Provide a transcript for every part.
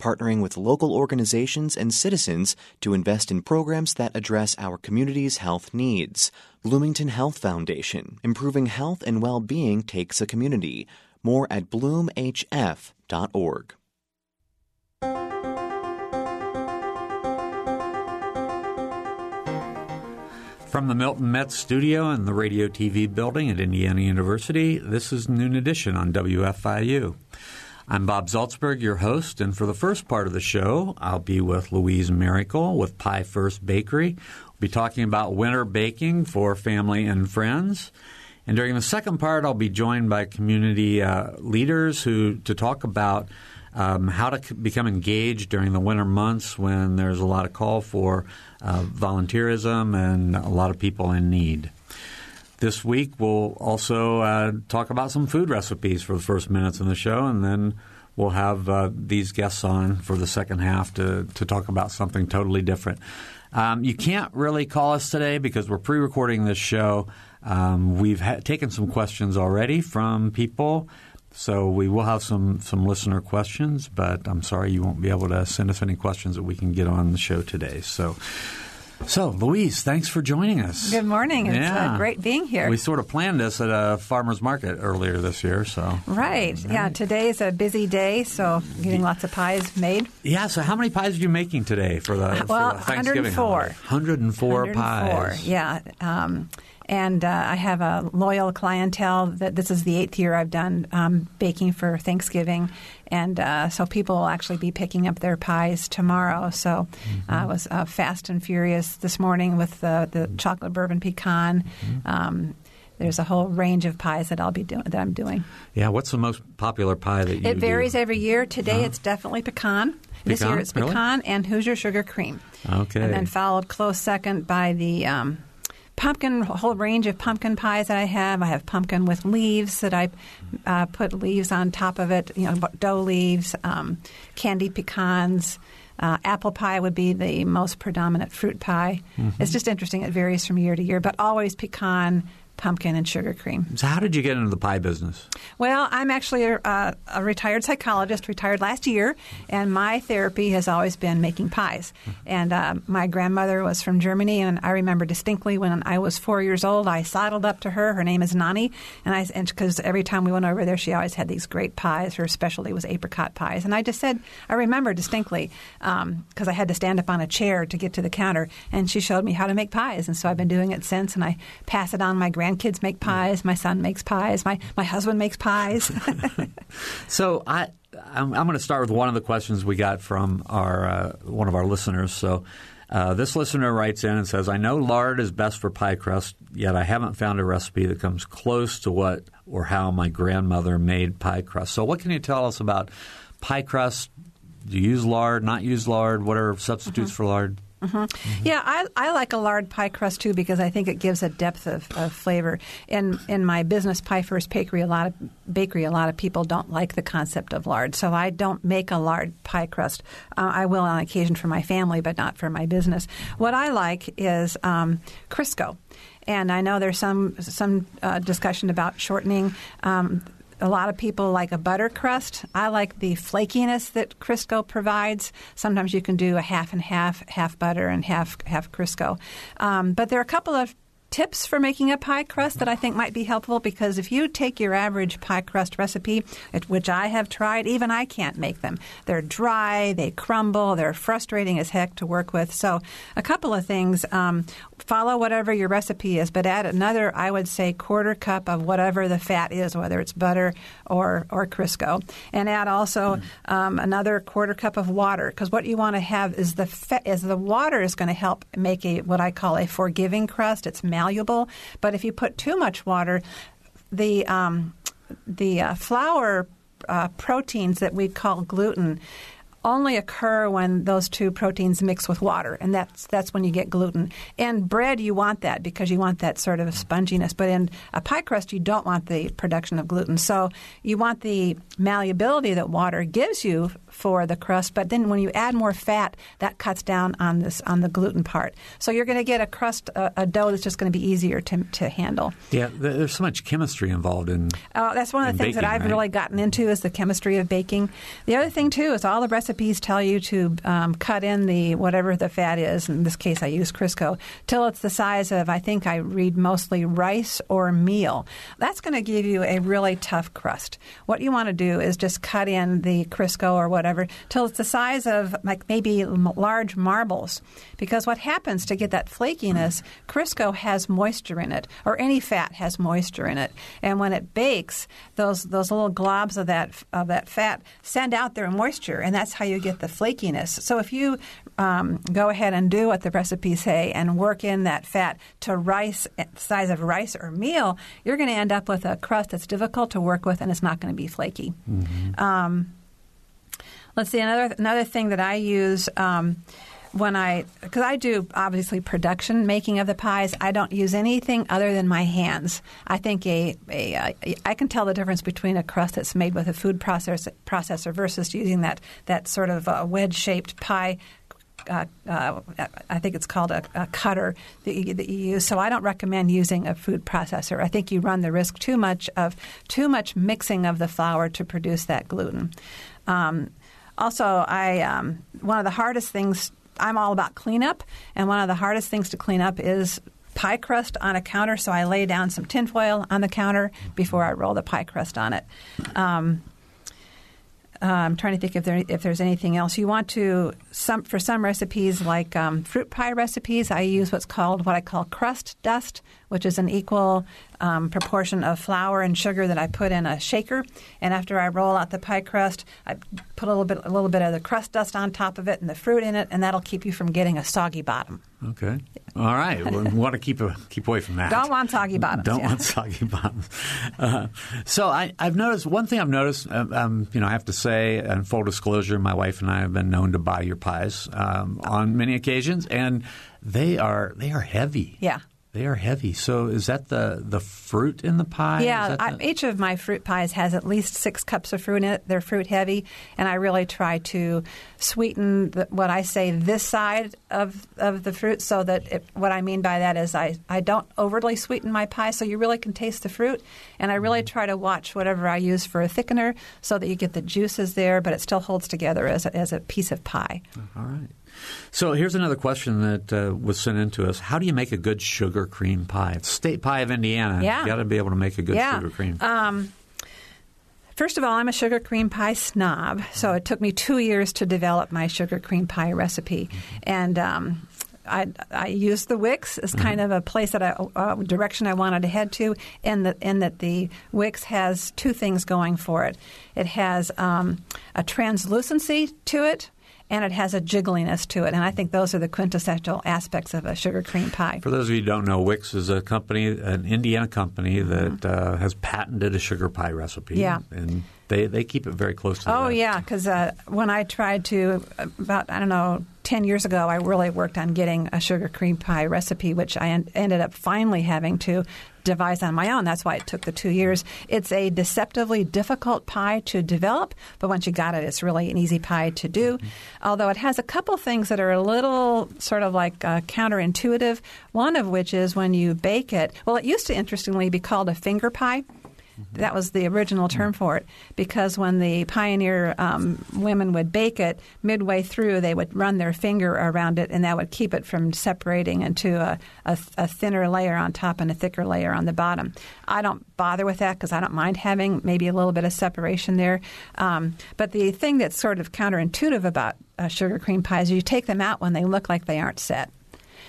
partnering with local organizations and citizens to invest in programs that address our community's health needs. Bloomington Health Foundation, improving health and well being takes a community. More at bloomhf.org. From the Milton Metz studio in the Radio TV building at Indiana University, this is Noon Edition on WFIU. I'm Bob Zaltsberg, your host, and for the first part of the show, I'll be with Louise Miracle with Pie First Bakery. We'll be talking about winter baking for family and friends. And during the second part, I'll be joined by community uh, leaders who to talk about um, how to become engaged during the winter months when there's a lot of call for uh, volunteerism and a lot of people in need. This week, we'll also uh, talk about some food recipes for the first minutes in the show, and then we'll have uh, these guests on for the second half to, to talk about something totally different. Um, you can't really call us today because we're pre recording this show. Um, we've ha- taken some questions already from people. So we will have some some listener questions, but I'm sorry you won't be able to send us any questions that we can get on the show today. So. So, Louise, thanks for joining us. Good morning. It's uh, great being here. We sort of planned this at a farmer's market earlier this year, so. Right. right. Yeah, today's a busy day, so getting lots of pies made. Yeah, so how many pies are you making today for the, well, for the Thanksgiving 104. 104, 104 pies. Yeah. Um, and uh, I have a loyal clientele. That this is the eighth year I've done um, baking for Thanksgiving, and uh, so people will actually be picking up their pies tomorrow. So mm-hmm. I was uh, fast and furious this morning with the, the chocolate bourbon pecan. Mm-hmm. Um, there's a whole range of pies that I'll be doing that I'm doing. Yeah, what's the most popular pie that you? It varies do? every year. Today uh-huh. it's definitely pecan. pecan. This year it's pecan really? and Hoosier sugar cream. Okay. And then followed close second by the um, pumpkin, a whole range of pumpkin pies that I have. I have pumpkin with leaves that I uh, put leaves on top of it, you know, dough leaves, um, candied pecans. Uh, apple pie would be the most predominant fruit pie. Mm-hmm. It's just interesting. It varies from year to year, but always pecan, pumpkin and sugar cream. So, how did you get into the pie business? Well, I'm actually a, a, retired psychologist, retired last year, and my therapy has always been making pies. And uh, my grandmother was from Germany, and I remember distinctly when I was four years old, I sidled up to her. Her name is Nani, and I because every time we went over there, she always had these great pies. Her specialty was apricot pies, and I just said, I remember distinctly because um, I had to stand up on a chair to get to the counter, and she showed me how to make pies, and so I've been doing it since, and I pass it on my grand grandkids make pies. My son makes pies. My my husband makes pies. so I. I'm, I'm going to start with one of the questions we got from our uh, one of our listeners. So, uh, this listener writes in and says, "I know lard is best for pie crust, yet I haven't found a recipe that comes close to what or how my grandmother made pie crust. So, what can you tell us about pie crust? Do you use lard? Not use lard? What are substitutes mm-hmm. for lard?" Mm-hmm. Mm-hmm. Yeah, I, I like a lard pie crust too because I think it gives a depth of, of flavor. In in my business, Pie First Bakery, a lot of bakery, a lot of people don't like the concept of lard, so I don't make a lard pie crust. Uh, I will on occasion for my family, but not for my business. What I like is um, Crisco. And I know there's some some uh, discussion about shortening um, a lot of people like a butter crust. I like the flakiness that Crisco provides. Sometimes you can do a half and half, half butter and half half Crisco. Um, but there are a couple of tips for making a pie crust that I think might be helpful because if you take your average pie crust recipe, which I have tried, even I can't make them. They're dry, they crumble, they're frustrating as heck to work with. So, a couple of things. Um, follow whatever your recipe is, but add another, I would say, quarter cup of whatever the fat is, whether it's butter or, or Crisco. And add also mm. um, another quarter cup of water because what you want to have is the, fat, is the water is going to help make a what I call a forgiving crust. It's malleable. But if you put too much water, the um, the uh, flour uh, proteins that we call gluten only occur when those two proteins mix with water, and that's that's when you get gluten. In bread, you want that because you want that sort of sponginess, but in a pie crust, you don't want the production of gluten. So you want the malleability that water gives you for the crust, but then when you add more fat, that cuts down on this on the gluten part. So you're going to get a crust, a, a dough that's just going to be easier to, to handle. Yeah, there's so much chemistry involved in. Uh, that's one of the things baking, that I've right? really gotten into is the chemistry of baking. The other thing too is all the recipes tell you to um, cut in the whatever the fat is. In this case, I use Crisco till it's the size of I think I read mostly rice or meal. That's going to give you a really tough crust. What you want to do is just cut in the Crisco or whatever till it's the size of like maybe large marbles. Because what happens to get that flakiness, Crisco has moisture in it, or any fat has moisture in it, and when it bakes, those those little globs of that of that fat send out their moisture, and that's how you get the flakiness. So if you um, go ahead and do what the recipes say and work in that fat to rice size of rice or meal, you're going to end up with a crust that's difficult to work with, and it's not going to be flaky. Um, let's see another another thing that I use. Um, when I, because I do obviously production making of the pies, I don't use anything other than my hands. I think a, a uh, I can tell the difference between a crust that's made with a food process, processor versus using that that sort of uh, wedge shaped pie uh, uh, I think it's called a, a cutter that you, that you use. So I don't recommend using a food processor. I think you run the risk too much of too much mixing of the flour to produce that gluten. Um, also, I um, one of the hardest things. I'm all about cleanup, and one of the hardest things to clean up is pie crust on a counter. So I lay down some tinfoil on the counter before I roll the pie crust on it. Um, uh, I'm trying to think if there if there's anything else you want to some for some recipes like um, fruit pie recipes. I use what's called what I call crust dust, which is an equal um, proportion of flour and sugar that I put in a shaker. And after I roll out the pie crust, I put a little bit a little bit of the crust dust on top of it and the fruit in it, and that'll keep you from getting a soggy bottom. Okay. All right. we want to keep a, keep away from that. Don't want soggy bottoms. Don't yeah. want soggy bottoms. Uh, so I, I've noticed one thing. I've noticed. Um, um, you know, I have to say, and full disclosure, my wife and I have been known to buy your pies um, on many occasions, and they are they are heavy. Yeah. They are heavy. So is that the the fruit in the pie? Yeah, I, the- each of my fruit pies has at least six cups of fruit in it. They're fruit heavy, and I really try to sweeten the, what I say this side of, of the fruit so that it, what I mean by that is I, I don't overly sweeten my pie so you really can taste the fruit. And I really mm-hmm. try to watch whatever I use for a thickener so that you get the juices there, but it still holds together as a, as a piece of pie. All right. So here's another question that uh, was sent in to us. How do you make a good sugar cream pie? It's state pie of Indiana. Yeah. You got to be able to make a good Yeah. sugar cream. Um, First of all, I'm a sugar cream pie snob, so it took me two years to develop my sugar cream pie recipe. And um, I, I used the Wick's as kind of a place that I uh, direction I wanted to head to, in that in that the Wick's has two things going for it. It has um, a translucency to it. And it has a jiggliness to it, and I think those are the quintessential aspects of a sugar cream pie. For those of you who don't know, Wick's is a company, an Indiana company that uh, has patented a sugar pie recipe. Mm-hmm. Yeah. And they, they keep it very close to Oh vest. yeah, because uh, when I tried to about I don't know ten years ago, I really worked on getting a sugar cream pie recipe, which I en- ended up finally having to devise on my own. That's why it took the two years. It's a deceptively difficult pie to develop, but once you got it, it's really an easy pie to do. Although it has a couple things that are a little sort of like uh, counterintuitive. One of which is when you bake it. Well, it used to interestingly be called a finger pie. That was the original term for it because when the pioneer um, women would bake it, midway through they would run their finger around it and that would keep it from separating into a, a, a thinner layer on top and a thicker layer on the bottom. I don't bother with that because I don't mind having maybe a little bit of separation there. Um, but the thing that's sort of counterintuitive about uh, sugar cream pies is you take them out when they look like they aren't set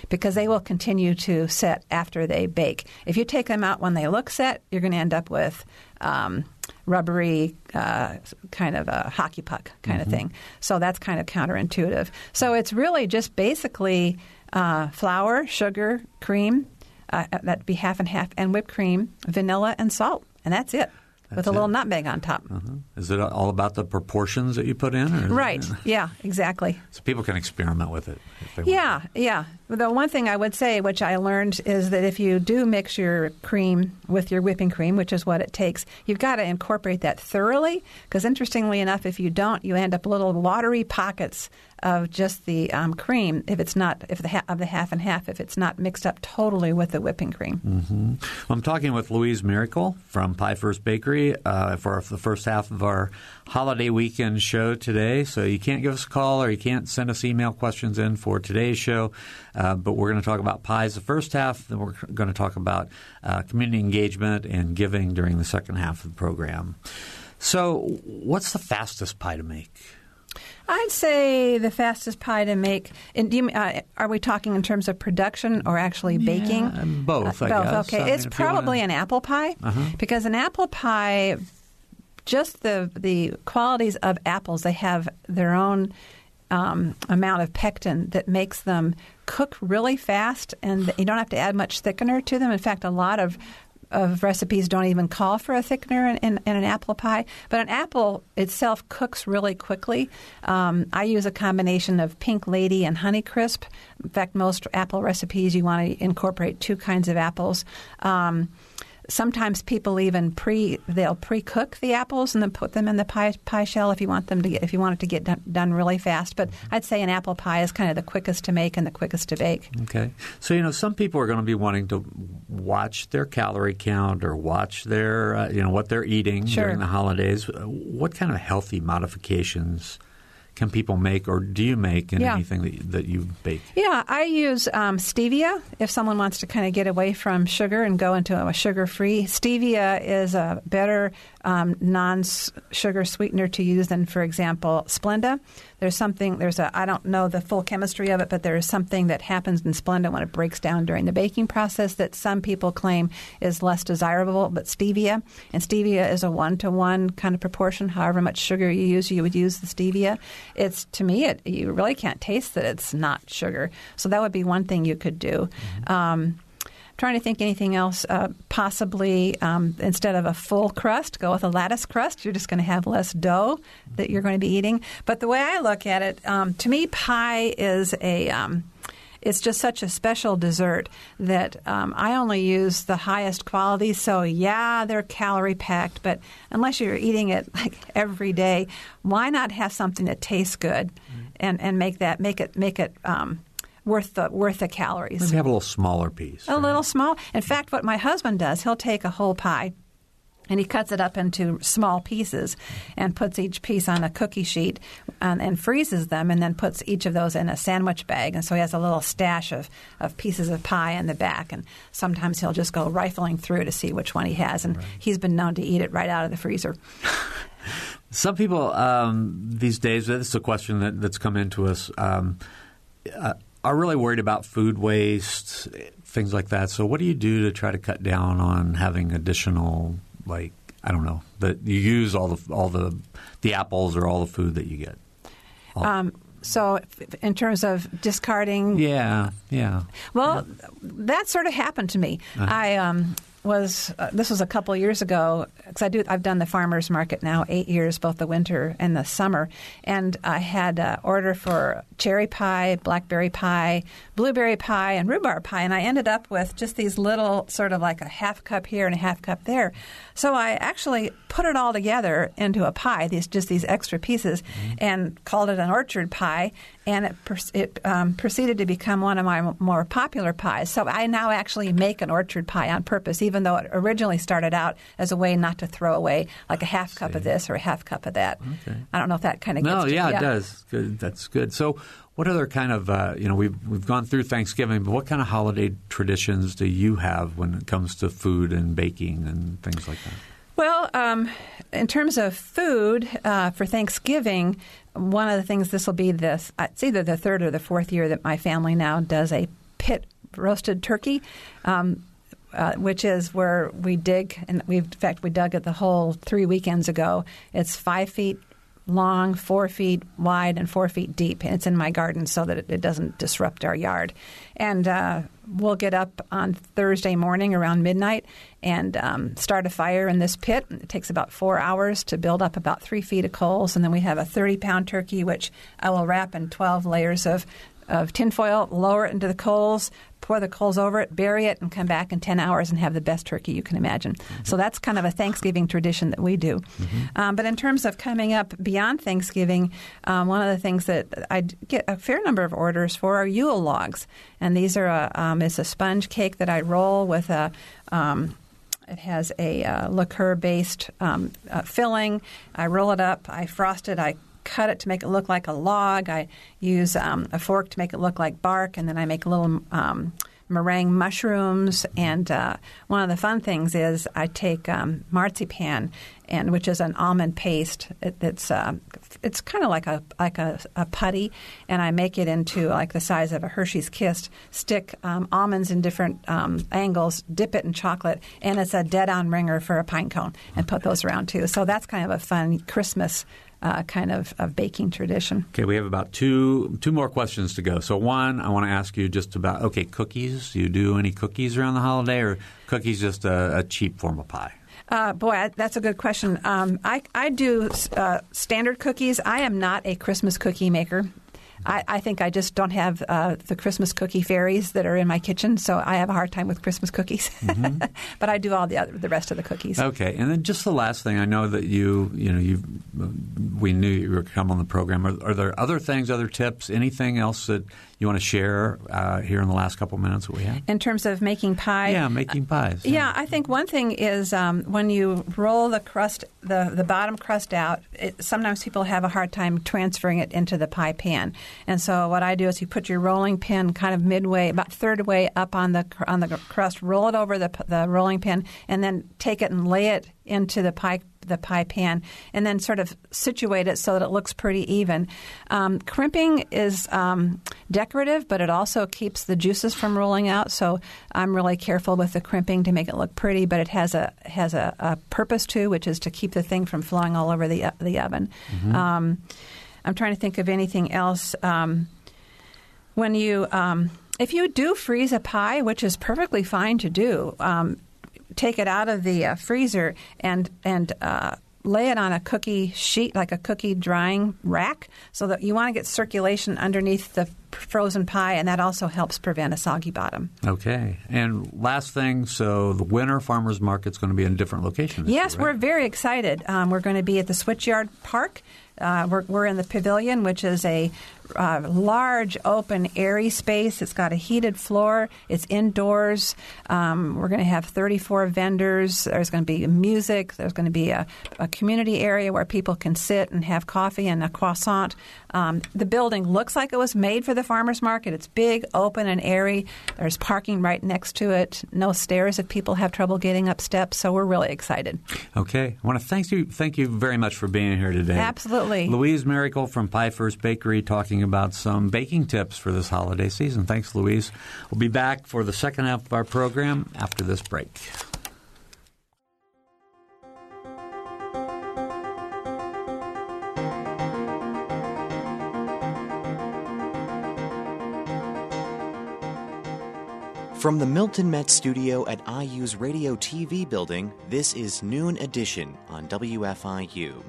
because they will continue to set after they bake. If you take them out when they look set, you're going to end up with um, rubbery, uh, kind of a hockey puck kind of thing. So that's kind of counterintuitive. So it's really just basically uh, flour, sugar, cream. Uh, that'd be half and half, and whipped cream, vanilla, and salt, and that's it. With a little nutmeg on top. Uh-huh. Is it all about the proportions that you put in? Or right. It, yeah, exactly. So people can experiment with it. yeah, yeah. The one thing I would say, which I learned, is that if you do mix your cream with your whipping cream, which is what it takes, you've got to incorporate that thoroughly. Because interestingly enough, if you don't, you end up little watery pockets of just the um, cream if it's not if the ha- of the half and half if it's not mixed up totally with the whipping cream. Mm-hmm. Well, I'm talking with Louise Miracle from Pie First Bakery uh, for the first half of our holiday weekend show today. So you can't give us a call or you can't send us email questions in for today's show, uh, but we're going to talk about pies the first half. Then we're going to talk about uh, community engagement and giving during the second half of the program. So, what's the fastest pie to make? I'd say the fastest pie to make. And you, uh, are we talking in terms of production or actually baking? Yeah, both. Uh, both. Guess. Okay, I mean, it's probably wanna... an apple pie uh-huh. because an apple pie, just the the qualities of apples, they have their own. Um, amount of pectin that makes them cook really fast, and you don't have to add much thickener to them. In fact, a lot of of recipes don't even call for a thickener in, in, in, an apple pie. But an apple itself cooks really quickly. Um, I use a combination of Pink Lady and Honeycrisp. In fact, most apple recipes you want to incorporate two kinds of apples. Um, sometimes people even pre they'll pre-cook the apples and then put them in the pie, pie shell if you want them to get if you want it to get done, done, really fast. But I'd say an apple pie is kind of the quickest to make and the quickest to bake. Okay, so you know some people are going to be wanting to watch their calorie count or watch their uh, you know what they're eating sure. during the holidays. What kind of healthy modifications? Can people make, or do you make in yeah. anything that, that you bake? Yeah, I use um, stevia if someone wants to kind of get away from sugar and go into a sugar free. Stevia is a better um, non sugar sweetener to use than, for example, Splenda. There's something, there's a, I don't know the full chemistry of it, but there is something that happens in Splenda when it breaks down during the baking process that some people claim is less desirable, but stevia. And stevia is a one to one kind of proportion. However much sugar you use, you would use the stevia. It's, to me, it, you really can't taste that it's not sugar. So that would be one thing you could do. Mm-hmm. Um, trying to think anything else. Uh, possibly um, instead of a full crust, go with a lattice crust. You're just going to have less dough that you're going to be eating. But the way I look at it, um, to me, pie is a um, it's just such a special dessert that um, I only use the highest quality. So yeah, they're calorie packed, but unless you're eating it like every day, why not have something that tastes good mm-hmm. and, and make that make it make it um, worth the worth the calories. Maybe have a little smaller piece. A right? little small. In fact, what my husband does, he'll take a whole pie and he cuts it up into small pieces and puts each piece on a cookie sheet and, and, freezes them and then puts each of those in a sandwich bag. And so he has a little stash of, of pieces of pie in the back. And sometimes he'll just go rifling through to see which one he has. And right. he's been known to eat it right out of the freezer. Some people um, these days, this is a question that, that's come into us. Um, uh, are really worried about food waste, things like that. So, what do you do to try to cut down on having additional, like I don't know, that you use all the all the the apples or all the food that you get? Um, so, in terms of discarding, yeah, yeah. Well, yeah. that sort of happened to me. Uh-huh. I um, was uh, this was a couple years ago because I do I've done the farmers market now eight years, both the winter and the summer, and I had an order for cherry pie, blackberry pie, blueberry pie, and rhubarb pie, and I ended up with just these little sort of like a half cup here and a half cup there. So I actually put it all together into a pie, these just these extra pieces, mm-hmm. and called it an orchard pie, and it, it um, proceeded to become one of my more popular pies. So I now actually make an orchard pie on purpose, even though it originally started out as a way not to throw away like a half cup of this or a half cup of that. Okay. I don't know if that kind of no, gets yeah, yeah, it does. Good. That's good. So, what other kind of uh, you know we've we've gone through Thanksgiving, but what kind of holiday traditions do you have when it comes to food and baking and things like that? Well, um, in terms of food uh, for Thanksgiving, one of the things this will be this it's either the third or the fourth year that my family now does a pit roasted turkey. Um, uh, which is where we dig, and we in fact we dug it the whole three weekends ago. It's five feet long, four feet wide, and four feet deep. And it's in my garden so that it, it doesn't disrupt our yard. And uh, we'll get up on Thursday morning around midnight and um, start a fire in this pit. It takes about four hours to build up about three feet of coals, and then we have a 30 pound turkey, which I will wrap in 12 layers of of tinfoil, lower it into the coals, pour the coals over it, bury it, and come back in 10 hours and have the best turkey you can imagine. Mm-hmm. So that's kind of a Thanksgiving tradition that we do. Mm-hmm. Um, but in terms of coming up beyond Thanksgiving, um, one of the things that I get a fair number of orders for are Yule logs. And these are a, um, it's a sponge cake that I roll with a um, it has a uh, liqueur based um, uh, filling. I roll it up, I frost it, I cut it to make it look like a log. I use um, a fork to make it look like bark, and then I make little um, meringue mushrooms. And uh, one of the fun things is I take um, marzipan, and which is an almond paste. It, it's uh, it's kind of like a like a, a, putty, and I make it into like the size of a Hershey's Kiss. Stick um, almonds in different um, angles, dip it in chocolate, and it's a dead on ringer for a pine cone, and put those around too. So that's kind of a fun Christmas uh, kind of, of baking tradition. Okay, we have about two two more questions to go. So one, I want to ask you just about okay, cookies. Do you do any cookies around the holiday, or cookies just a, a cheap form of pie? Uh, boy, that's a good question. Um, I, I do uh, standard cookies. I am not a Christmas cookie maker. I, I think I just don't have uh, the Christmas cookie fairies that are in my kitchen, so I have a hard time with Christmas cookies. Mm-hmm. but I do all the other, the rest of the cookies. Okay, and then just the last thing, I know that you you know you we knew you were come on the program. Are, are there other things, other tips, anything else that you want to share uh, here in the last couple minutes that we have? In terms of making pie? Yeah, making pies. Yeah, yeah I think one thing is um, when you roll the crust, the, the bottom crust out, it, sometimes people have a hard time transferring it into the pie pan. And so what I do is you put your rolling pin kind of midway, about third way up on the on the crust, roll it over the, the rolling pin, and then take it and lay it into the pie the pie pan and then sort of situate it so that it looks pretty even. Um, crimping is um, decorative, but it also keeps the juices from rolling out. So I'm really careful with the crimping to make it look pretty, but it has a has a, a purpose too, which is to keep the thing from flowing all over the the oven. Mm-hmm. Um, I'm trying to think of anything else. Um, when you um, if you do freeze a pie, which is perfectly fine to do, um, take it out of the uh, freezer and and uh, lay it on a cookie sheet, like a cookie drying rack, so that you want to get circulation underneath the frozen pie, and that also helps prevent a soggy bottom. Okay. And last thing, so the winter farmers market is going to be in a different location. Yes, year, right? we're very excited. Um, we're going to be at the Switchyard Park. Uh, we're, we're, in the pavilion, which is a uh, large, open, airy space. It's got a heated floor. It's indoors. Um, we're going to have 34 vendors. There's going to be music. There's going to be a, a, community area where people can sit and have coffee and a croissant. Um, the building looks like it was made for the farmers market. It's big, open, and airy. There's parking right next to it. No stairs if people have trouble getting up steps. So we're really excited. Okay, I want to thank you. Thank you very much for being here today. Absolutely, Louise Miracle from Pie First Bakery talking about some baking tips for this holiday season. Thanks, Louise. We'll be back for the second half of our program after this break. From the Milton Metz studio at IU's Radio TV building, this is Noon Edition on WFIU.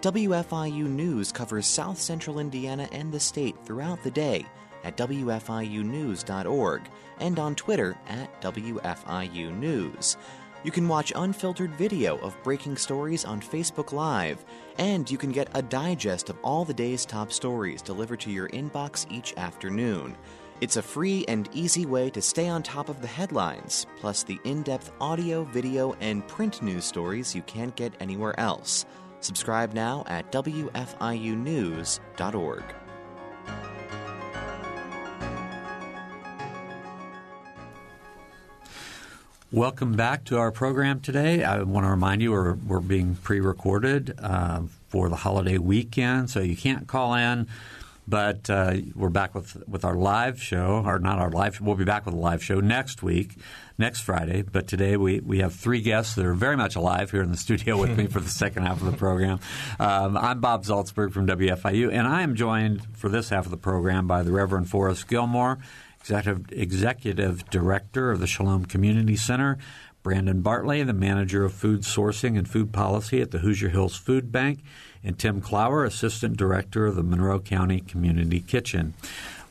WFIU News covers South Central Indiana and the state throughout the day at WFIUnews.org and on Twitter at WFIU News. You can watch unfiltered video of breaking stories on Facebook Live, and you can get a digest of all the day's top stories delivered to your inbox each afternoon. It's a free and easy way to stay on top of the headlines, plus the in depth audio, video, and print news stories you can't get anywhere else. Subscribe now at WFIUnews.org. Welcome back to our program today. I want to remind you we're, we're being pre recorded uh, for the holiday weekend, so you can't call in but uh, we're back with with our live show, or not our live. We'll be back with a live show next week, next Friday. But today we, we have three guests that are very much alive here in the studio with me for the second half of the program. Um, I'm Bob Zaltsberg from WFIU, and I am joined for this half of the program by the Reverend Forrest Gilmore executive, executive director of the Shalom Community Center, Brandon Bartley, the manager of food sourcing and food policy at the Hoosier Hills Food Bank, and Tim Clower, assistant director of the Monroe County Community Kitchen.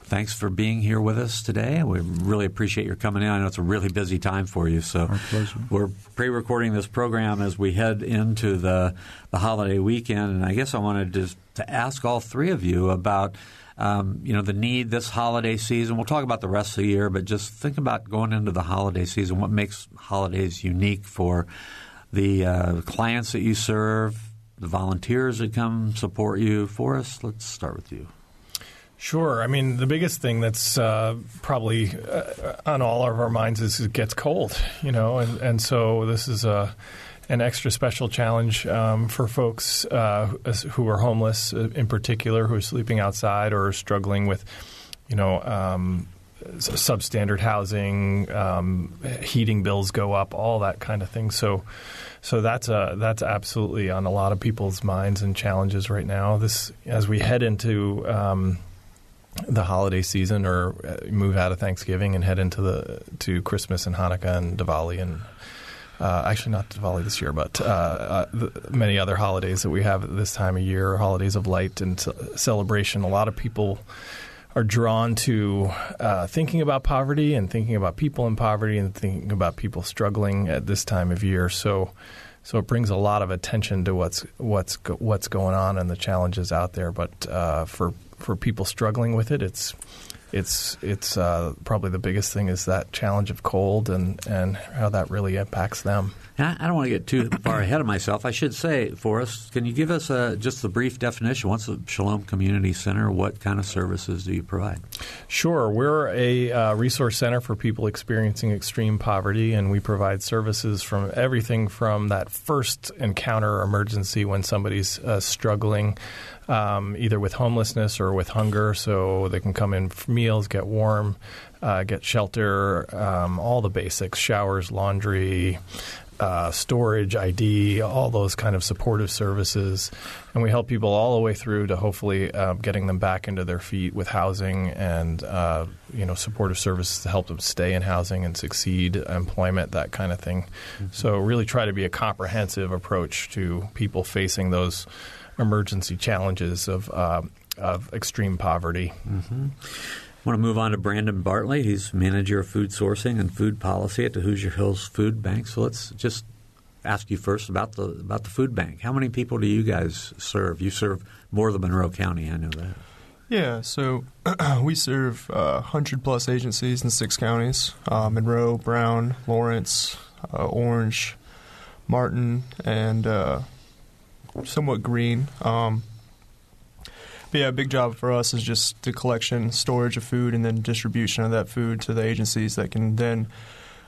Thanks for being here with us today. We really appreciate your coming in. I know it's a really busy time for you, so Our pleasure. we're pre-recording this program as we head into the the holiday weekend, and I guess I wanted to to ask all three of you about um, you know the need this holiday season. We'll talk about the rest of the year, but just think about going into the holiday season. What makes holidays unique for the uh, clients that you serve, the volunteers that come support you? For us, let's start with you. Sure. I mean, the biggest thing that's uh, probably uh, on all of our minds is it gets cold, you know, and, and so this is a an extra special challenge um, for folks uh, who are homeless, uh, in particular, who are sleeping outside or struggling with, you know. Um, substandard housing, um, heating bills go up, all that kind of thing. So, so that's a, that's absolutely on a lot of people's minds and challenges right now. This as we head into um, the holiday season or uh, move out of Thanksgiving and head into the to Christmas and Hanukkah and Diwali and uh, actually not Diwali this year, but uh, uh, the, many other holidays that we have at this time of year, holidays of light and celebration. A lot of people are drawn to uh, thinking about poverty and thinking about people in poverty and thinking about people struggling at this time of year. So. So it brings a lot of attention to what's what's what's going on and the challenges out there. But uh, for for people struggling with it, it's it's it's uh, probably the biggest thing is that challenge of cold and, and how that really impacts them. I don't want to get too far ahead of myself. I should say, Forrest, can you give us a, just the brief definition? What's the Shalom Community Center? What kind of services do you provide? Sure. We're a uh, resource center for people experiencing extreme poverty, and we provide services from everything from that first encounter emergency when somebody's uh, struggling. Um, either with homelessness or with hunger, so they can come in for meals, get warm, uh, get shelter, um, all the basics showers, laundry, uh, storage, ID, all those kind of supportive services. And we help people all the way through to hopefully uh, getting them back into their feet with housing and uh, you know supportive services to help them stay in housing and succeed, employment, that kind of thing. Mm-hmm. So really try to be a comprehensive approach to people facing those emergency challenges of uh, of extreme poverty. Mm-hmm. Want to move on to Brandon Bartley. He's manager of food sourcing and food policy at the Hoosier Hills Food Bank. So let's just ask you first about the about the food bank. How many people do you guys serve? You serve more than Monroe County, I know that. Yeah, so we serve uh, 100 plus agencies in six counties uh, Monroe, Brown, Lawrence, uh, Orange, Martin, and uh, somewhat Greene. Um, but yeah, a big job for us is just the collection, storage of food, and then distribution of that food to the agencies that can then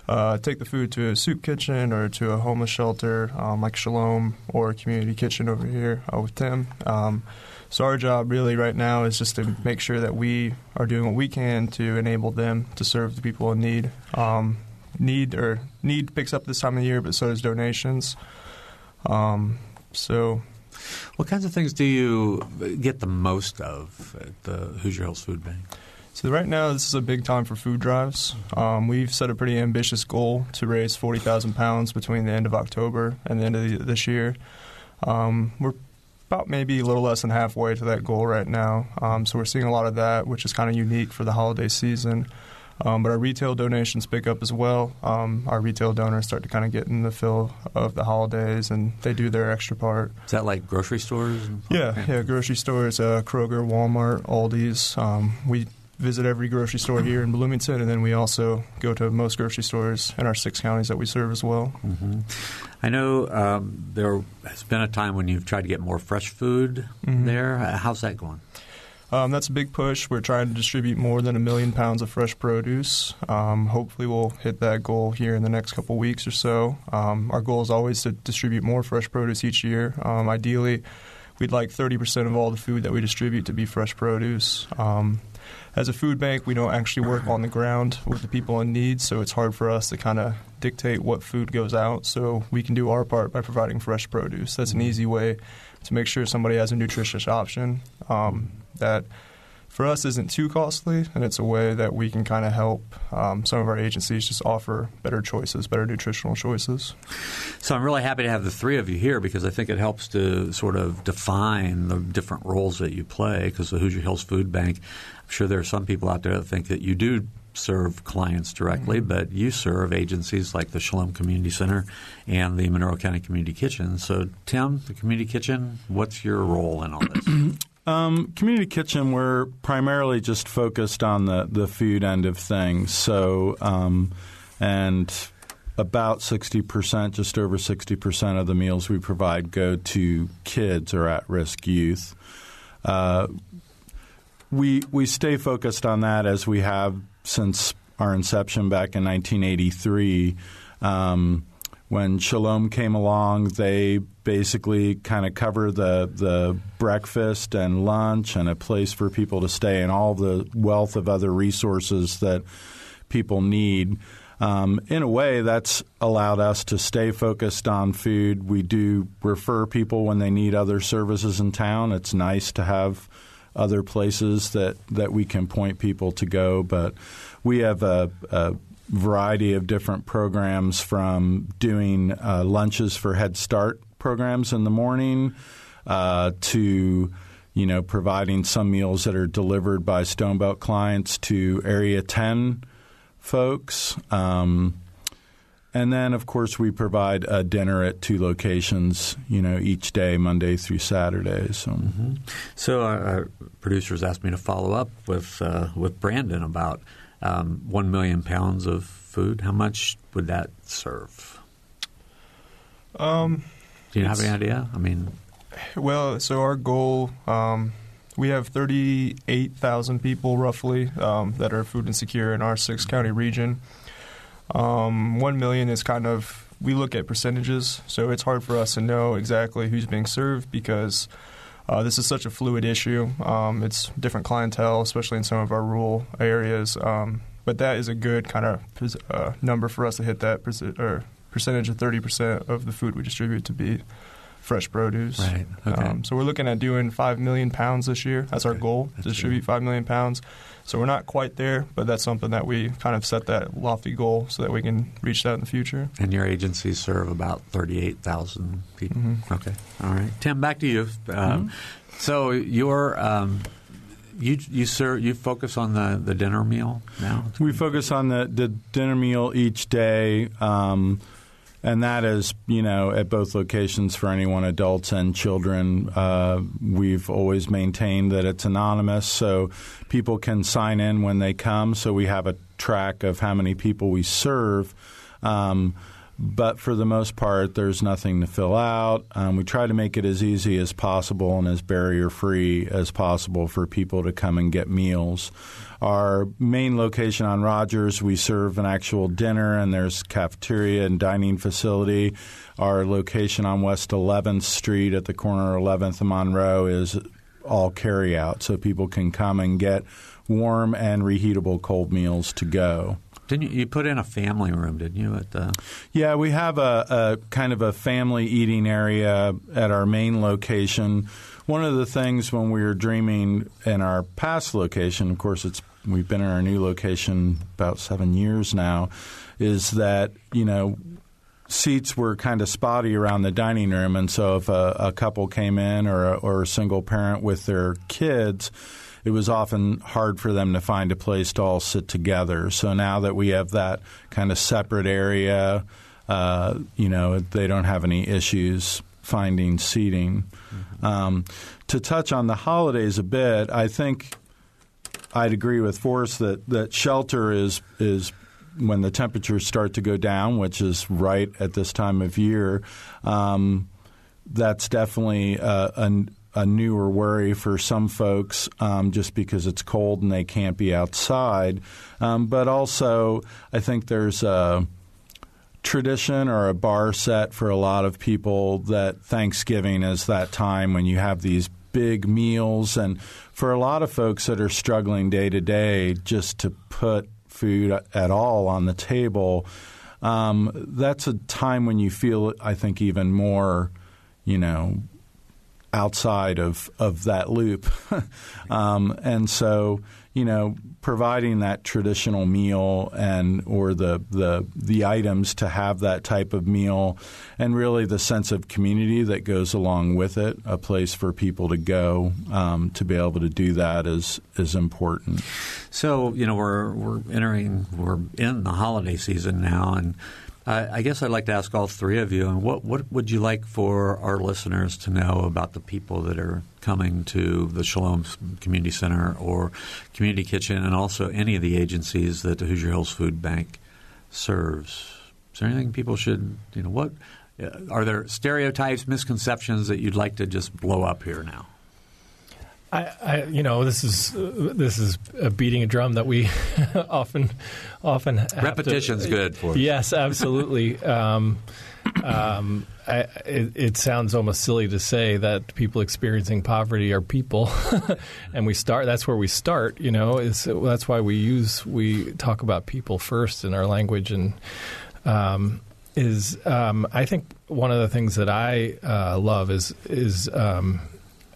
uh, take the food to a soup kitchen or to a homeless shelter um, like Shalom or a community kitchen over here uh, with Tim. Um, so our job really right now is just to make sure that we are doing what we can to enable them to serve the people in need. Um, need or need picks up this time of year, but so does donations. Um, so what kinds of things do you get the most of at the Hoosier Hills Food Bank? So right now, this is a big time for food drives. Um, we've set a pretty ambitious goal to raise forty thousand pounds between the end of October and the end of the, this year. Um, we're about maybe a little less than halfway to that goal right now. Um, so we're seeing a lot of that, which is kind of unique for the holiday season. Um, but our retail donations pick up as well. Um, our retail donors start to kind of get in the fill of the holidays, and they do their extra part. Is that like grocery stores? Yeah, yeah, grocery stores, uh, Kroger, Walmart, Aldi's. Um, we visit every grocery store here in Bloomington, and then we also go to most grocery stores in our six counties that we serve as well. Mm-hmm. I know um, there has been a time when you've tried to get more fresh food mm-hmm. there. How's that going? Um, that's a big push. We're trying to distribute more than a million pounds of fresh produce. Um, hopefully, we'll hit that goal here in the next couple weeks or so. Um, our goal is always to distribute more fresh produce each year. Um, ideally, we'd like 30% of all the food that we distribute to be fresh produce. Um, as a food bank, we don't actually work on the ground with the people in need, so it's hard for us to kind of dictate what food goes out. So we can do our part by providing fresh produce. That's an easy way to make sure somebody has a nutritious option. Um, that for us isn't too costly, and it's a way that we can kind of help um, some of our agencies just offer better choices, better nutritional choices. So I'm really happy to have the three of you here because I think it helps to sort of define the different roles that you play. Because the Hoosier Hills Food Bank, I'm sure there are some people out there that think that you do serve clients directly, mm-hmm. but you serve agencies like the Shalom Community Center and the Monroe County Community Kitchen. So, Tim, the Community Kitchen, what's your role in all this? Um, community kitchen, we're primarily just focused on the, the food end of things. So, um, and about 60%, just over 60% of the meals we provide go to kids or at risk youth. Uh, we, we stay focused on that as we have since our inception back in 1983. Um, when Shalom came along, they basically kind of cover the the breakfast and lunch and a place for people to stay and all the wealth of other resources that people need. Um, in a way, that's allowed us to stay focused on food. We do refer people when they need other services in town. It's nice to have other places that, that we can point people to go, but we have a, a variety of different programs from doing uh, lunches for Head Start programs in the morning uh, to you know providing some meals that are delivered by Stonebelt clients to Area 10 folks. Um, and then, of course, we provide a dinner at two locations, you know, each day, Monday through Saturday. So, mm-hmm. so our, our, producers asked me to follow up with uh, with Brandon about um, one million pounds of food, how much would that serve? Um, Do you have any idea? I mean, well, so our goal. Um, we have 38,000 people roughly um, that are food insecure in our six county region. Um, One million is kind of we look at percentages, so it's hard for us to know exactly who's being served because uh, this is such a fluid issue. Um, it's different clientele, especially in some of our rural areas. Um, but that is a good kind of uh, number for us to hit that or percentage of 30% of the food we distribute to be fresh produce. Right. Okay. Um, so we're looking at doing 5 million pounds this year. That's okay. our goal, that's to distribute good. 5 million pounds. So we're not quite there, but that's something that we kind of set that lofty goal so that we can reach that in the future. And your agencies serve about 38,000 people. Mm-hmm. Okay. All right. Tim, back to you. Um, mm-hmm. So your um, you you serve you focus on the, the dinner meal now. We focus on the, the dinner meal each day. Um, and that is, you know, at both locations for anyone, adults and children. Uh, we've always maintained that it's anonymous, so people can sign in when they come. So we have a track of how many people we serve. Um, but for the most part, there's nothing to fill out. Um, we try to make it as easy as possible and as barrier free as possible for people to come and get meals. Our main location on Rogers, we serve an actual dinner, and there's cafeteria and dining facility. Our location on West 11th Street at the corner of 11th and Monroe is all carry out, so people can come and get warm and reheatable cold meals to go. Didn't you, you put in a family room? Didn't you? At the yeah, we have a, a kind of a family eating area at our main location. One of the things when we were dreaming in our past location, of course, it's we've been in our new location about seven years now, is that you know seats were kind of spotty around the dining room, and so if a, a couple came in or a, or a single parent with their kids, it was often hard for them to find a place to all sit together. So now that we have that kind of separate area, uh, you know, they don't have any issues finding seating. Mm-hmm. Um, to touch on the holidays a bit, I think I'd agree with Forrest that, that shelter is is when the temperatures start to go down, which is right at this time of year. Um, that's definitely a, a, a, newer worry for some folks, um, just because it's cold and they can't be outside. Um, but also, I think there's a tradition or a bar set for a lot of people that Thanksgiving is that time when you have these big meals. And for a lot of folks that are struggling day to day just to put food at all on the table, um, that's a time when you feel, I think, even more, you know, outside of of that loop, um, and so you know providing that traditional meal and or the the the items to have that type of meal and really the sense of community that goes along with it a place for people to go um, to be able to do that is is important. So you know we're we're entering we're in the holiday season now and I guess I'd like to ask all three of you, and what what would you like for our listeners to know about the people that are coming to the Shalom Community Center or Community Kitchen, and also any of the agencies that the Hoosier Hills Food Bank serves? Is there anything people should, you know, what uh, are there stereotypes, misconceptions that you'd like to just blow up here now? I, I, you know, this is uh, this is beating a drum that we often often repetition's to, good for. Yes, absolutely. um, um, I, it, it, sounds almost silly to say that people experiencing poverty are people, and we start. That's where we start. You know, is that's why we use we talk about people first in our language, and um, is um, I think one of the things that I uh, love is is um,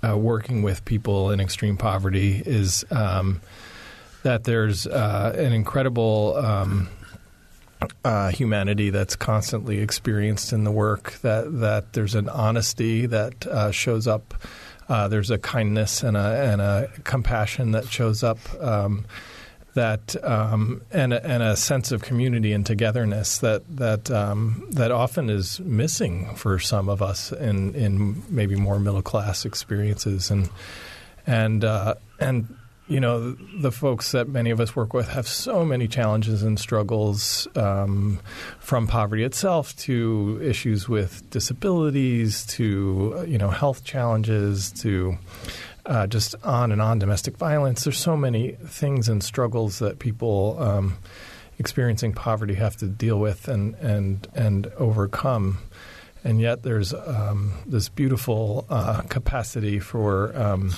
uh, working with people in extreme poverty is um, that there's uh, an incredible um, uh, humanity that's constantly experienced in the work. That that there's an honesty that uh, shows up. Uh, there's a kindness and a and a compassion that shows up. Um, that um, and, a, and a sense of community and togetherness that that um, that often is missing for some of us in in maybe more middle class experiences. And and uh, and you know the folks that many of us work with have so many challenges and struggles um, from poverty itself to issues with disabilities to you know health challenges to uh, just on and on domestic violence. There's so many things and struggles that people um, experiencing poverty have to deal with and and and overcome. And yet, there's um, this beautiful uh, capacity for um,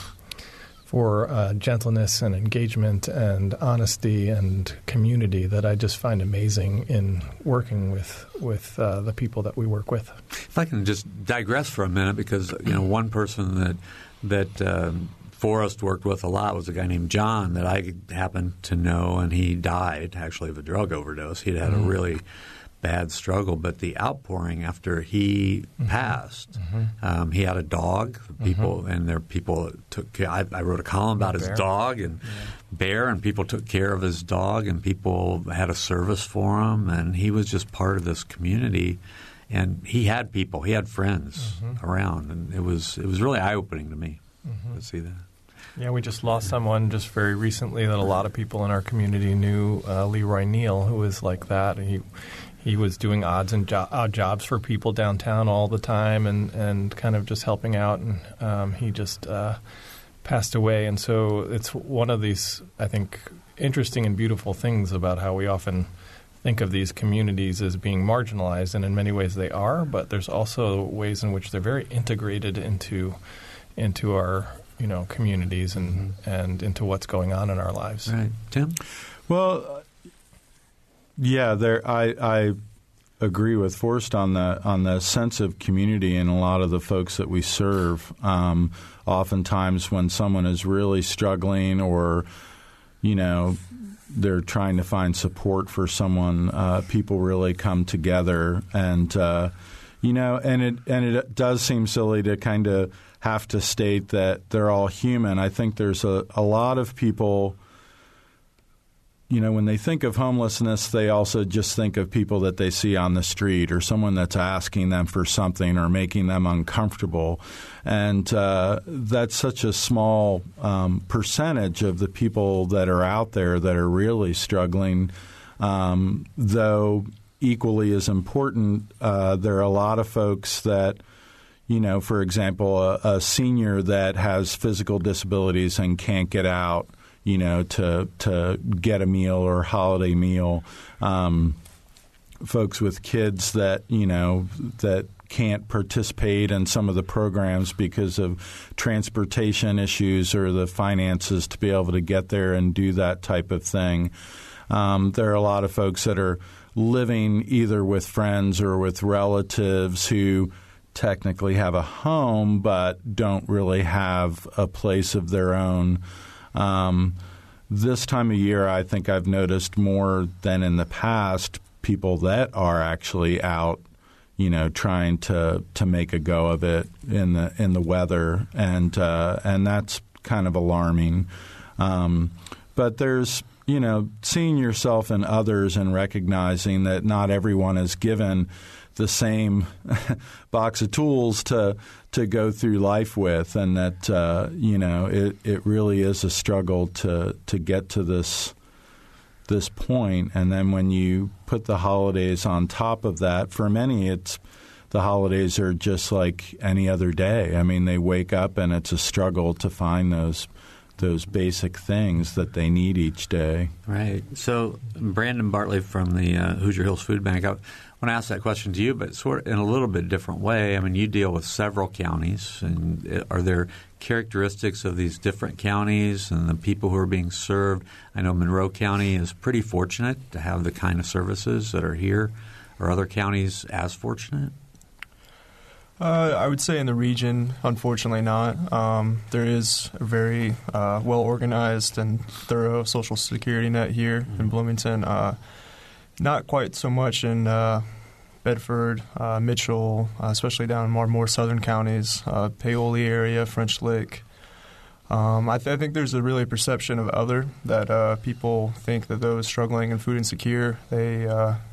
for uh, gentleness and engagement and honesty and community that I just find amazing in working with with uh, the people that we work with. If I can just digress for a minute, because you know one person that that um, Forrest worked with a lot was a guy named John that I happened to know, and he died actually of a drug overdose. He'd had mm-hmm. a really bad struggle, but the outpouring after he mm-hmm. passed, mm-hmm. Um, he had a dog. People mm-hmm. and there people took. I, I wrote a column about his dog and yeah. Bear, and people took care of his dog, and people had a service for him, and he was just part of this community and he had people, he had friends mm-hmm. around, and it was it was really eye opening to me mm-hmm. to see that. Yeah, we just lost someone just very recently that a lot of people in our community knew, uh, Leroy Neal, who was like that. He he was doing odds and jo- odd jobs for people downtown all the time, and, and kind of just helping out. And um, he just uh, passed away. And so it's one of these, I think, interesting and beautiful things about how we often think of these communities as being marginalized, and in many ways they are. But there's also ways in which they're very integrated into into our you know communities and mm-hmm. and into what's going on in our lives. Right, Tim. Well, yeah, there. I I agree with Forrest on the on the sense of community and a lot of the folks that we serve. Um, oftentimes, when someone is really struggling or you know they're trying to find support for someone. Uh, people really come together, and uh, you know, and it and it does seem silly to kind of have to state that they're all human. I think there's a, a lot of people you know, when they think of homelessness, they also just think of people that they see on the street or someone that's asking them for something or making them uncomfortable. And uh, that's such a small um, percentage of the people that are out there that are really struggling, um, though equally as important, uh, there are a lot of folks that you know, for example, a, a, senior that has physical disabilities and can't get out you know, to to get a meal or holiday meal. Um, folks with kids that you know that can't participate in some of the programs because of transportation issues or the finances to be able to get there and do that type of thing. Um, there are a lot of folks that are living either with friends or with relatives who technically have a home but don't really have a place of their own. Um, this time of year, I think I've noticed more than in the past people that are actually out, you know, trying to to make a go of it in the in the weather, and uh, and that's kind of alarming. Um, but there's you know seeing yourself and others and recognizing that not everyone is given the same box of tools to to go through life with, and that uh, you know it, it really is a struggle to to get to this this point. And then when you put the holidays on top of that, for many it's the holidays are just like any other day. I mean, they wake up and it's a struggle to find those those basic things that they need each day. Right. So, Brandon Bartley from the uh, Hoosier Hills Food Bank, I want to ask that question to you, but sort of in a little bit different way. I mean, you deal with several counties, and are there characteristics of these different counties and the people who are being served? I know Monroe County is pretty fortunate to have the kind of services that are here. Are other counties as fortunate? Uh, I would say in the region, unfortunately not. Um, there is a very uh, well organized and thorough social security net here mm-hmm. in Bloomington. Uh, not quite so much in uh, Bedford, uh, Mitchell, uh, especially down in our more southern counties, Paoli area, French Lick. Um, I, th- I, think there's a really perception of other that people think that those struggling in food insecure they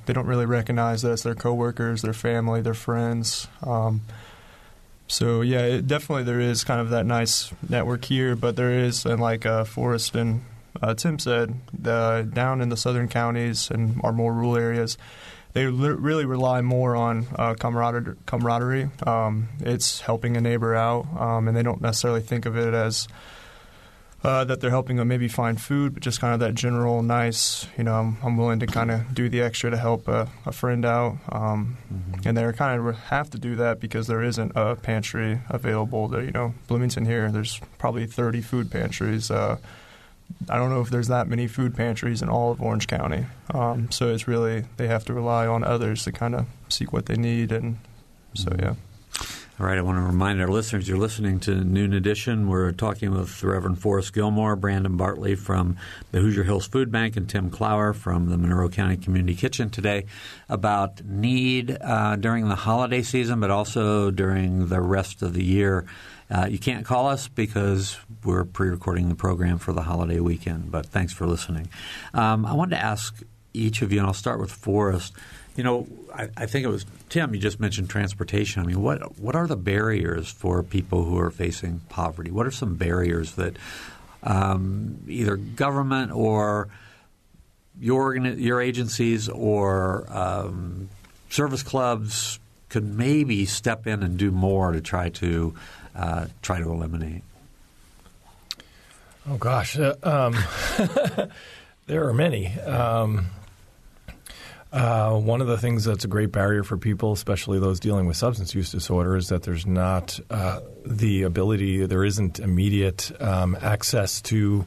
they don't really recognize that it's their coworkers, their family, their friends. Um, so yeah, it, definitely there is kind of that nice network here, but there is, and like uh, Forrest and uh, Tim said, down in the southern counties and our more rural areas, they li- really rely more on uh, camaraderie. camaraderie. Um, it's helping a neighbor out, um, and they don't necessarily think of it as uh, that they're helping them maybe find food, but just kind of that general nice, you know, I'm, I'm willing to kind of do the extra to help a, a friend out. Um, mm-hmm. And they kind of have to do that because there isn't a pantry available. There, you know, Bloomington here, there's probably 30 food pantries. Uh, I don't know if there's that many food pantries in all of Orange County. Um, so it's really, they have to rely on others to kind of seek what they need. And so, mm-hmm. yeah. All right, I want to remind our listeners you're listening to Noon Edition. We're talking with Reverend Forrest Gilmore, Brandon Bartley from the Hoosier Hills Food Bank, and Tim Clower from the Monroe County Community Kitchen today about need uh, during the holiday season, but also during the rest of the year. Uh, you can't call us because we're pre recording the program for the holiday weekend, but thanks for listening. Um, I wanted to ask each of you, and I'll start with Forrest. You know, I, I, think it was Tim. You just mentioned transportation. I mean, what what are the barriers for people who are facing poverty? What are some barriers that um, either government or your your agencies or um, service clubs could maybe step in and do more to try to uh, try to eliminate? Oh gosh, uh, um, there are many. Um, uh, one of the things that's a great barrier for people, especially those dealing with substance use disorder, is that there's not uh, the ability, there isn't immediate um, access to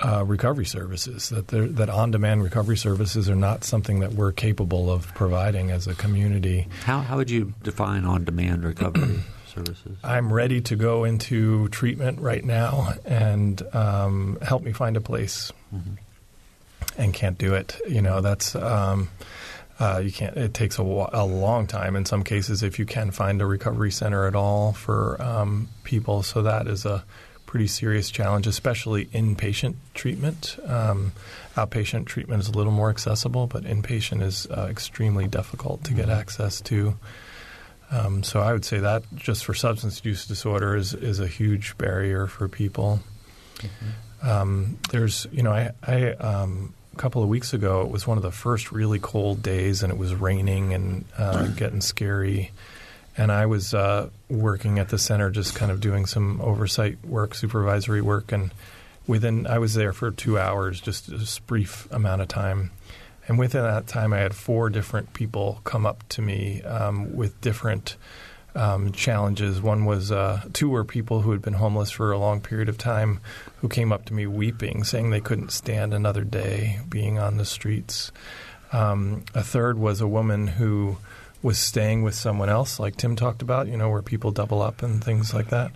uh, recovery services. That that on-demand recovery services are not something that we're capable of providing as a community. How how would you define on-demand recovery? services? I'm ready to go into treatment right now and um, help me find a place. Mm-hmm. And can't do it. You know, that's um, uh, you can't. It takes a, a, long time in some cases if you can find a recovery center at all for um, people. So that is a pretty serious challenge, especially inpatient treatment. Um, outpatient treatment is a little more accessible, but inpatient is uh, extremely difficult to get mm-hmm. access to. Um, so I would say that just for substance use disorder is is a huge barrier for people. Mm-hmm. Um, there's, you know, I, I um, a couple of weeks ago, it was one of the first really cold days, and it was raining and uh, getting scary. And I was uh, working at the center, just kind of doing some oversight work, supervisory work, and within I was there for two hours, just a brief amount of time. And within that time, I had four different people come up to me um, with different um, challenges. One was uh, two were people who had been homeless for a long period of time who came up to me weeping, saying they couldn't stand another day being on the streets. Um, a third was a woman who was staying with someone else, like Tim talked about, you know, where people double up and things like that.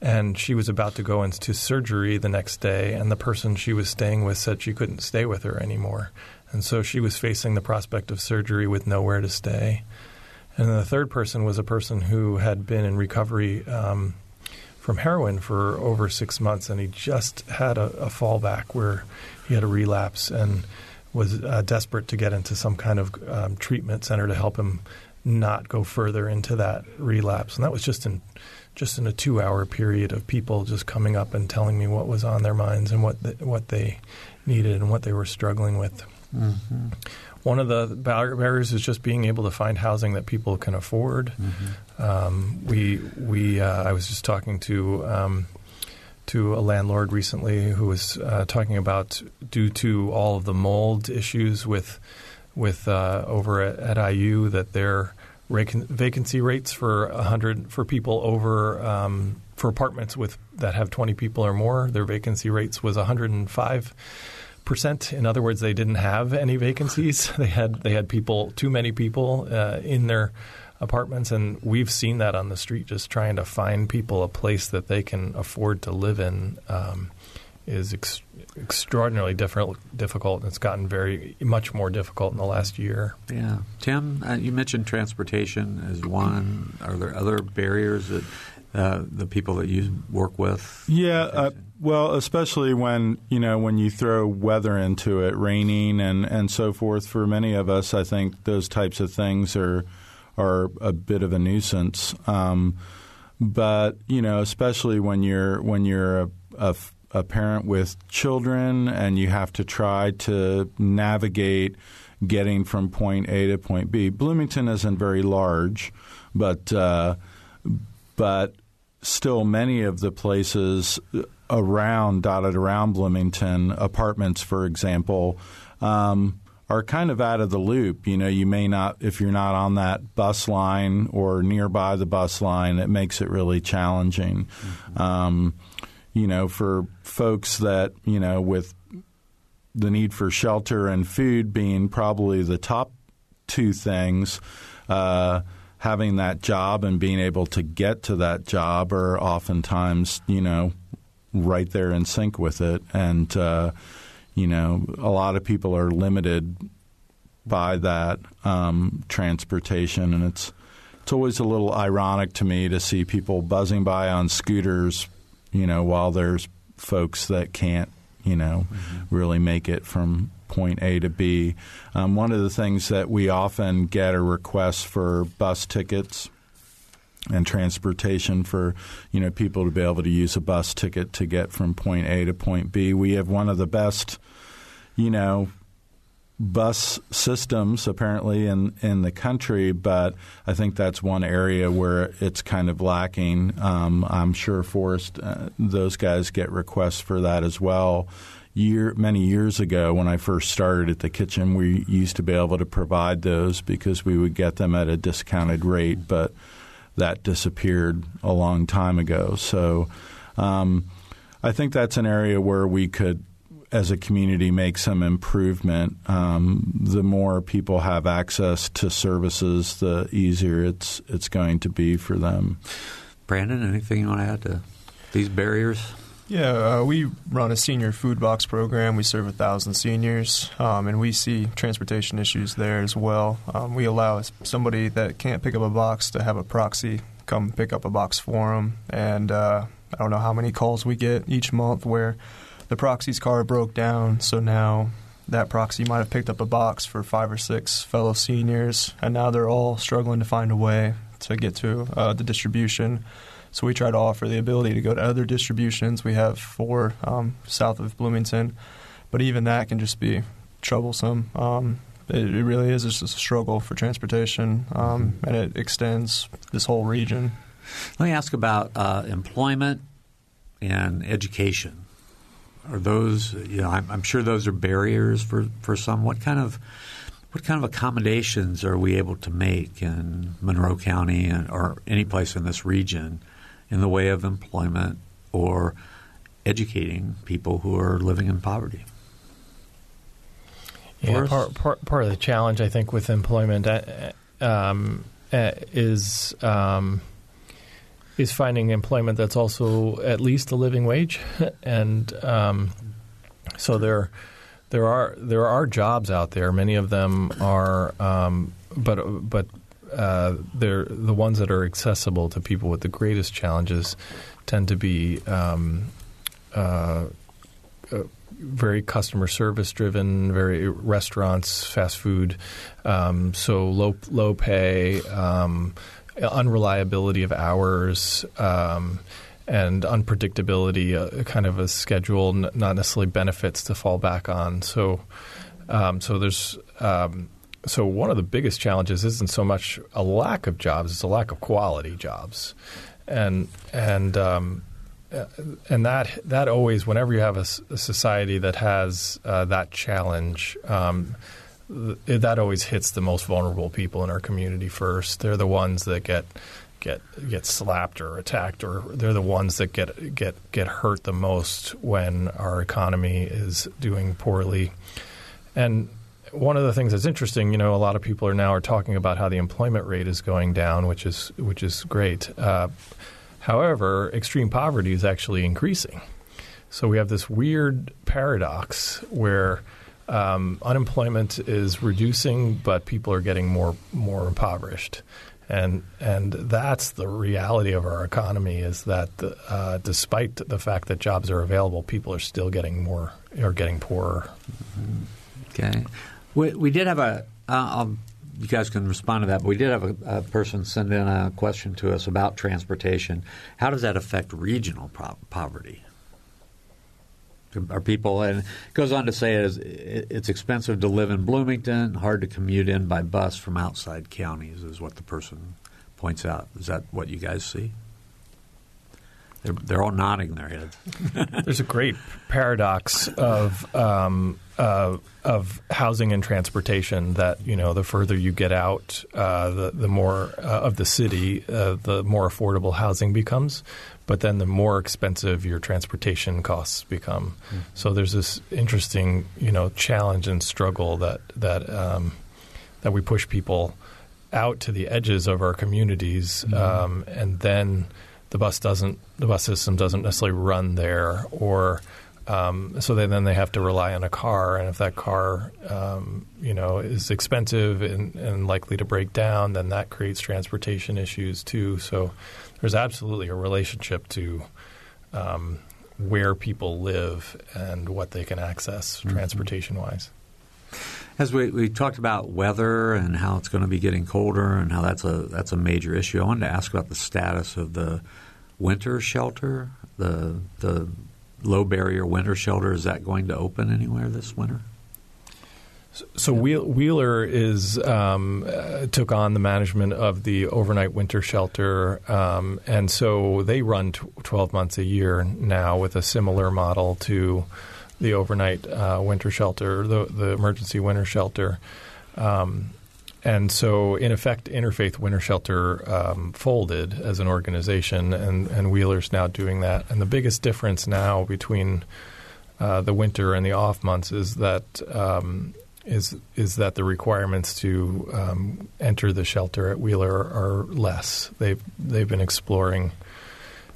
And she was about to go into surgery the next day, and the person she was staying with said she couldn't stay with her anymore. And so she was facing the prospect of surgery with nowhere to stay. And then the third person was a person who had been in recovery um, from heroin for over six months, and he just had a, a fallback where he had a relapse and was uh, desperate to get into some kind of um, treatment center to help him not go further into that relapse. And that was just in just in a two-hour period of people just coming up and telling me what was on their minds and what the, what they needed and what they were struggling with. Mm-hmm. One of the barriers is just being able to find housing that people can afford. Mm-hmm. Um, we we uh, I was just talking to um, to a landlord recently who was uh, talking about due to all of the mold issues with with uh, over at, at, IU that their vacancy rates for hundred for people over um, for apartments with that have twenty people or more their vacancy rates was one hundred and five percent. In other words, they didn't have any vacancies. They had they had people too many people uh, in their apartments, and we've seen that on the street. Just trying to find people a place that they can afford to live in um, is ex- extraordinarily difficult. Difficult, and it's gotten very much more difficult in the last year. Yeah, Tim, uh, you mentioned transportation as one. Are there other barriers that uh, the people that you work with? Yeah. Uh, well, especially when you know when you throw weather into it, raining and, and so forth. For many of us, I think those types of things are are a bit of a nuisance. Um, but you know, especially when you're when you're a, a, a, parent with children and you have to try to navigate getting from point A to point B. Bloomington isn't very large, but uh, but still many of the places around dotted around Bloomington apartments, for example. Um, are kind of out of the loop. You know, you may not, if you're not on that bus line or nearby the bus line, it makes it really challenging. Mm-hmm. Um, you know, for folks that, you know, with the need for shelter and food being probably the top two things, uh, having that job and being able to get to that job are oftentimes, you know, right there in sync with it. And, uh, you know, a lot of people are limited by that um, transportation, and it's it's always a little ironic to me to see people buzzing by on scooters, you know, while there's folks that can't, you know, mm-hmm. really make it from point A to B. Um, one of the things that we often get are requests for bus tickets and transportation for you know people to be able to use a bus ticket to get from point A to point B. We have one of the best, you know, bus systems apparently in in the country, but I think that's one area where it's kind of lacking. Um, I'm sure Forrest, uh, those guys get requests for that as well. Year many years ago, when I first started at the kitchen, we used to be able to provide those because we would get them at a discounted rate, but that disappeared a long time ago. So um, I think that's an area where we could, as a community, make some improvement. Um, the more people have access to services, the easier it's it's going to be for them. Brandon, anything you want to add to these barriers? Yeah, uh, we run a senior food box program. We serve a thousand seniors, um, and we see transportation issues there as well. Um, we allow somebody that can't pick up a box to have a proxy come pick up a box for them. And uh, I don't know how many calls we get each month where the proxy's car broke down, so now that proxy might have picked up a box for five or six fellow seniors, and now they're all struggling to find a way to get to uh, the distribution. So we try to offer the ability to go to other distributions. We have four um, south of Bloomington, but even that can just be troublesome. Um, it, it, really is It's just a struggle for transportation, um, mm-hmm. and it extends this whole region. Let me ask about uh, employment and education. Are those, you know, I'm, I'm sure those are barriers for, for some. What kind of what kind of accommodations are we able to make in Monroe County and, or any place in this region in the way of employment or educating people who are living in poverty. Yeah, part, part, part of the challenge, I think, with employment, uh, um, uh, is um, is finding employment that's also at least a living wage, and um, so there there are there are jobs out there. Many of them are, um, but but uh, they're the ones that are accessible to people with the greatest challenges tend to be um, uh, uh, very customer service driven, very restaurants, fast food, um, so low low pay, um, unreliability of hours. Um, and unpredictability, uh, kind of a schedule, n- not necessarily benefits to fall back on. So, um, so there's um, so one of the biggest challenges isn't so much a lack of jobs; it's a lack of quality jobs, and and um, uh, and that that always, whenever you have a, a society that has uh, that challenge. Um, th- that always hits the most vulnerable people in our community first. They're the ones that get get get slapped or attacked, or they're the ones that get get get hurt the most when our economy is doing poorly. And one of the things that's interesting, you know, a lot of people are now are talking about how the employment rate is going down, which is which is great. Uh, however, extreme poverty is actually increasing. So we have this weird paradox where um, unemployment is reducing, but people are getting more more impoverished and and that's the reality of our economy is that uh, despite the fact that jobs are available, people are still getting more are getting poorer. Okay, we, we did have a. Uh, you guys can respond to that, but we did have a, a, person send in a question to us about transportation. How does that affect regional pro- poverty? Are people and it goes on to say it's expensive to live in Bloomington, hard to commute in by bus from outside counties, is what the person points out. Is that what you guys see? They're, they're all nodding their heads. There's a great paradox of um, uh, of housing and transportation. That you know, the further you get out, uh, the the more uh, of the city, uh, the more affordable housing becomes but then the more expensive your transportation costs become. Mm-hmm. So there's this interesting, you know, challenge and struggle that that um, that we push people out to the edges of our communities, mm-hmm. um, and then the bus doesn't, the bus system doesn't necessarily run there, or um, so they, then they have to rely on a car, and if that car, um, you know, is expensive and, and likely to break down, then that creates transportation issues too. So there's absolutely a relationship to um, where people live and what they can access mm-hmm. transportation wise. As we, we talked about weather and how it's going to be getting colder and how that's a that's a major issue, I wanted to ask about the status of the winter shelter, the the low barrier winter shelter. Is that going to open anywhere this winter? So Wheeler is um, uh, took on the management of the overnight winter shelter, um, and so they run t- twelve months a year now with a similar model to the overnight uh, winter shelter, the, the emergency winter shelter. Um, and so, in effect, Interfaith Winter Shelter um, folded as an organization, and, and Wheeler's now doing that. And the biggest difference now between uh, the winter and the off months is that um, is is that the requirements to um, enter the shelter at Wheeler are less. They've they've been exploring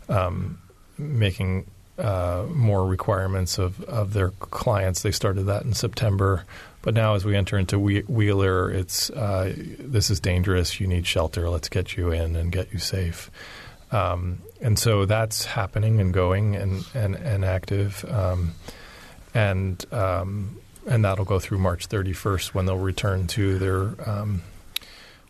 um, making uh, more requirements of, of their clients. They started that in September, but now as we enter into Wheeler, it's uh, this is dangerous. You need shelter. Let's get you in and get you safe. Um, and so that's happening and going and and, and active. Um, and um, and that'll go through March 31st when they'll return to their um,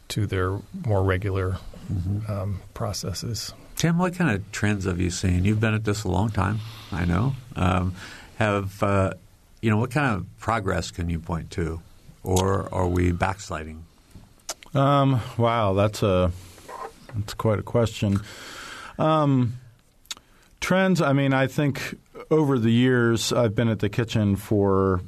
to their more regular mm-hmm. um, processes. Tim, what kind of trends have you seen? You've been at this a long time, I know. Um, have uh, you know what kind of progress can you point to, or are we backsliding? Um, wow, that's a that's quite a question. Um, trends. I mean, I think over the years I've been at the kitchen for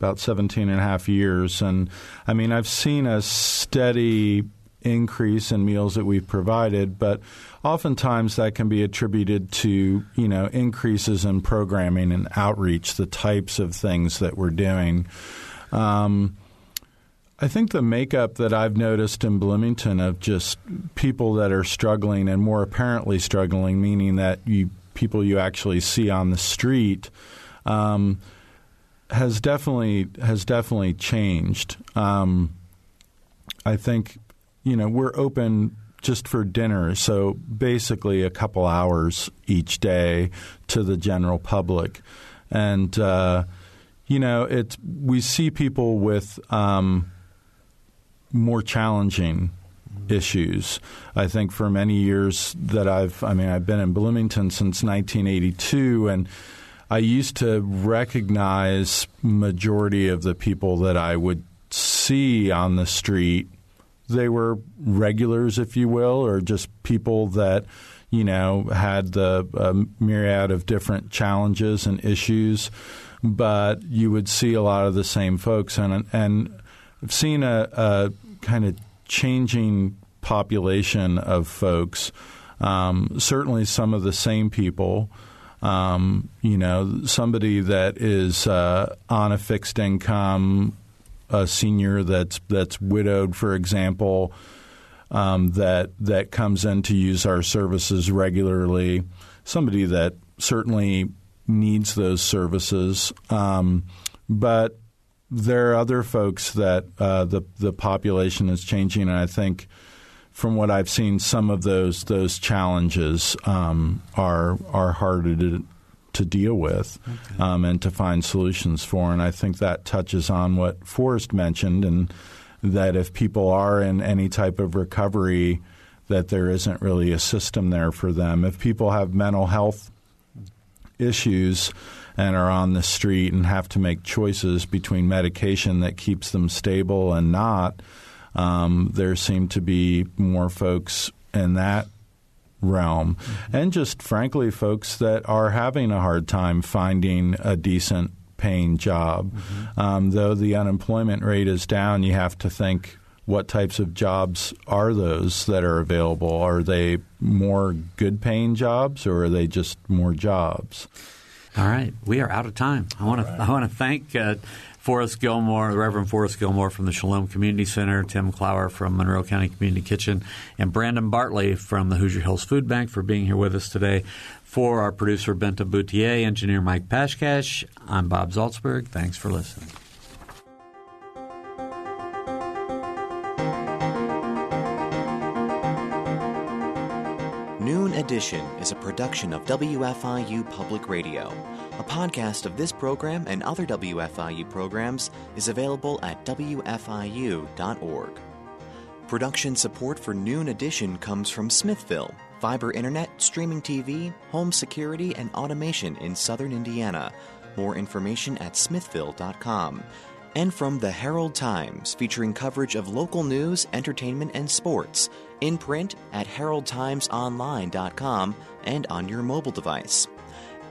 about 17 and a half years. And I mean, I've seen a steady increase in meals that we've provided, but oftentimes that can be attributed to, you know, increases in programming and outreach, the types of things that we're doing. Um, I think the makeup that I've noticed in Bloomington of just people that are struggling and more apparently struggling, meaning that you people you actually see on the street, um, has definitely has definitely changed. Um, I think you know we're open just for dinner, so basically a couple hours each day to the general public, and uh, you know it's we see people with. Um, more challenging issues. I think for many years that I've, I mean, I've been in Bloomington since 1982, and I used to recognize majority of the people that I would see on the street. They were regulars, if you will, or just people that you know had the uh, myriad of different challenges and issues. But you would see a lot of the same folks, and and I've seen a, a kind of changing population of folks. Um, certainly, some of the same people. Um, you know, somebody that is uh, on a fixed income, a senior that's that's widowed, for example, um, that that comes in to use our services regularly. Somebody that certainly needs those services, um, but there are other folks that uh, the the population is changing, and I think from what I've seen, some of those those challenges um, are are harder to to deal with okay. um, and to find solutions for. And I think that touches on what Forrest mentioned, and that if people are in any type of recovery, that there isn't really a system there for them. If people have mental health issues and are on the street and have to make choices between medication that keeps them stable and not, um, there seem to be more folks in that realm. Mm-hmm. And just frankly, folks that are having a hard time finding a decent paying job. Mm-hmm. Um, though the unemployment rate is down, you have to think what types of jobs are those that are available? Are they more good paying jobs or are they just more jobs? All right, we are out of time. I want right. to I want to thank uh, Forrest Gilmore, the Reverend Forrest Gilmore from the Shalom Community Center, Tim Clower from Monroe County Community Kitchen, and Brandon Bartley from the Hoosier Hills Food Bank for being here with us today. For our producer Bente Bouthier, engineer Mike Pashkash, I'm Bob Zaltsberg. Thanks for listening. Noon Edition is a production of WFIU Public Radio. A podcast of this program and other WFIU programs is available at WFIU.org. Production support for Noon Edition comes from Smithville, fiber internet, streaming TV, home security, and automation in southern Indiana. More information at smithville.com and from the Herald Times, featuring coverage of local news, entertainment, and sports, in print at heraldtimesonline.com and on your mobile device.